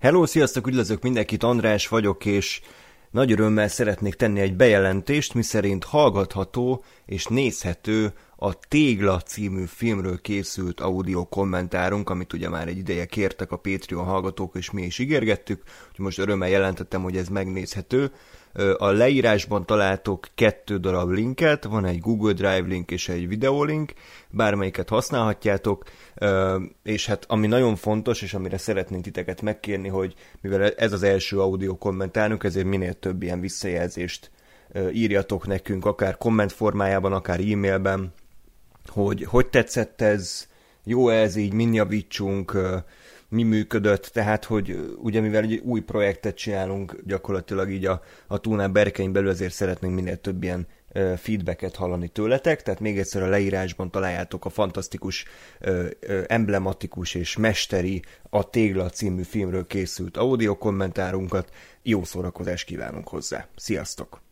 Hello, sziasztok, üdvözlök mindenkit, András vagyok, és nagy örömmel szeretnék tenni egy bejelentést, miszerint hallgatható és nézhető a Tégla című filmről készült audio kommentárunk, amit ugye már egy ideje kértek a Patreon hallgatók, és mi is ígérgettük, úgyhogy most örömmel jelentettem, hogy ez megnézhető. A leírásban találtok kettő darab linket, van egy Google Drive link és egy videolink, bármelyiket használhatjátok, és hát ami nagyon fontos, és amire szeretnénk titeket megkérni, hogy mivel ez az első audio kommentárunk, ezért minél több ilyen visszajelzést írjatok nekünk, akár komment formájában, akár e-mailben, hogy hogy tetszett ez, jó ez így, min javítsunk, mi működött, tehát hogy ugye mivel egy új projektet csinálunk gyakorlatilag így a, a túlnál berkein belül, ezért szeretnénk minél több ilyen feedbacket hallani tőletek, tehát még egyszer a leírásban találjátok a fantasztikus, emblematikus és mesteri a Tégla című filmről készült audio kommentárunkat. Jó szórakozást kívánunk hozzá. Sziasztok!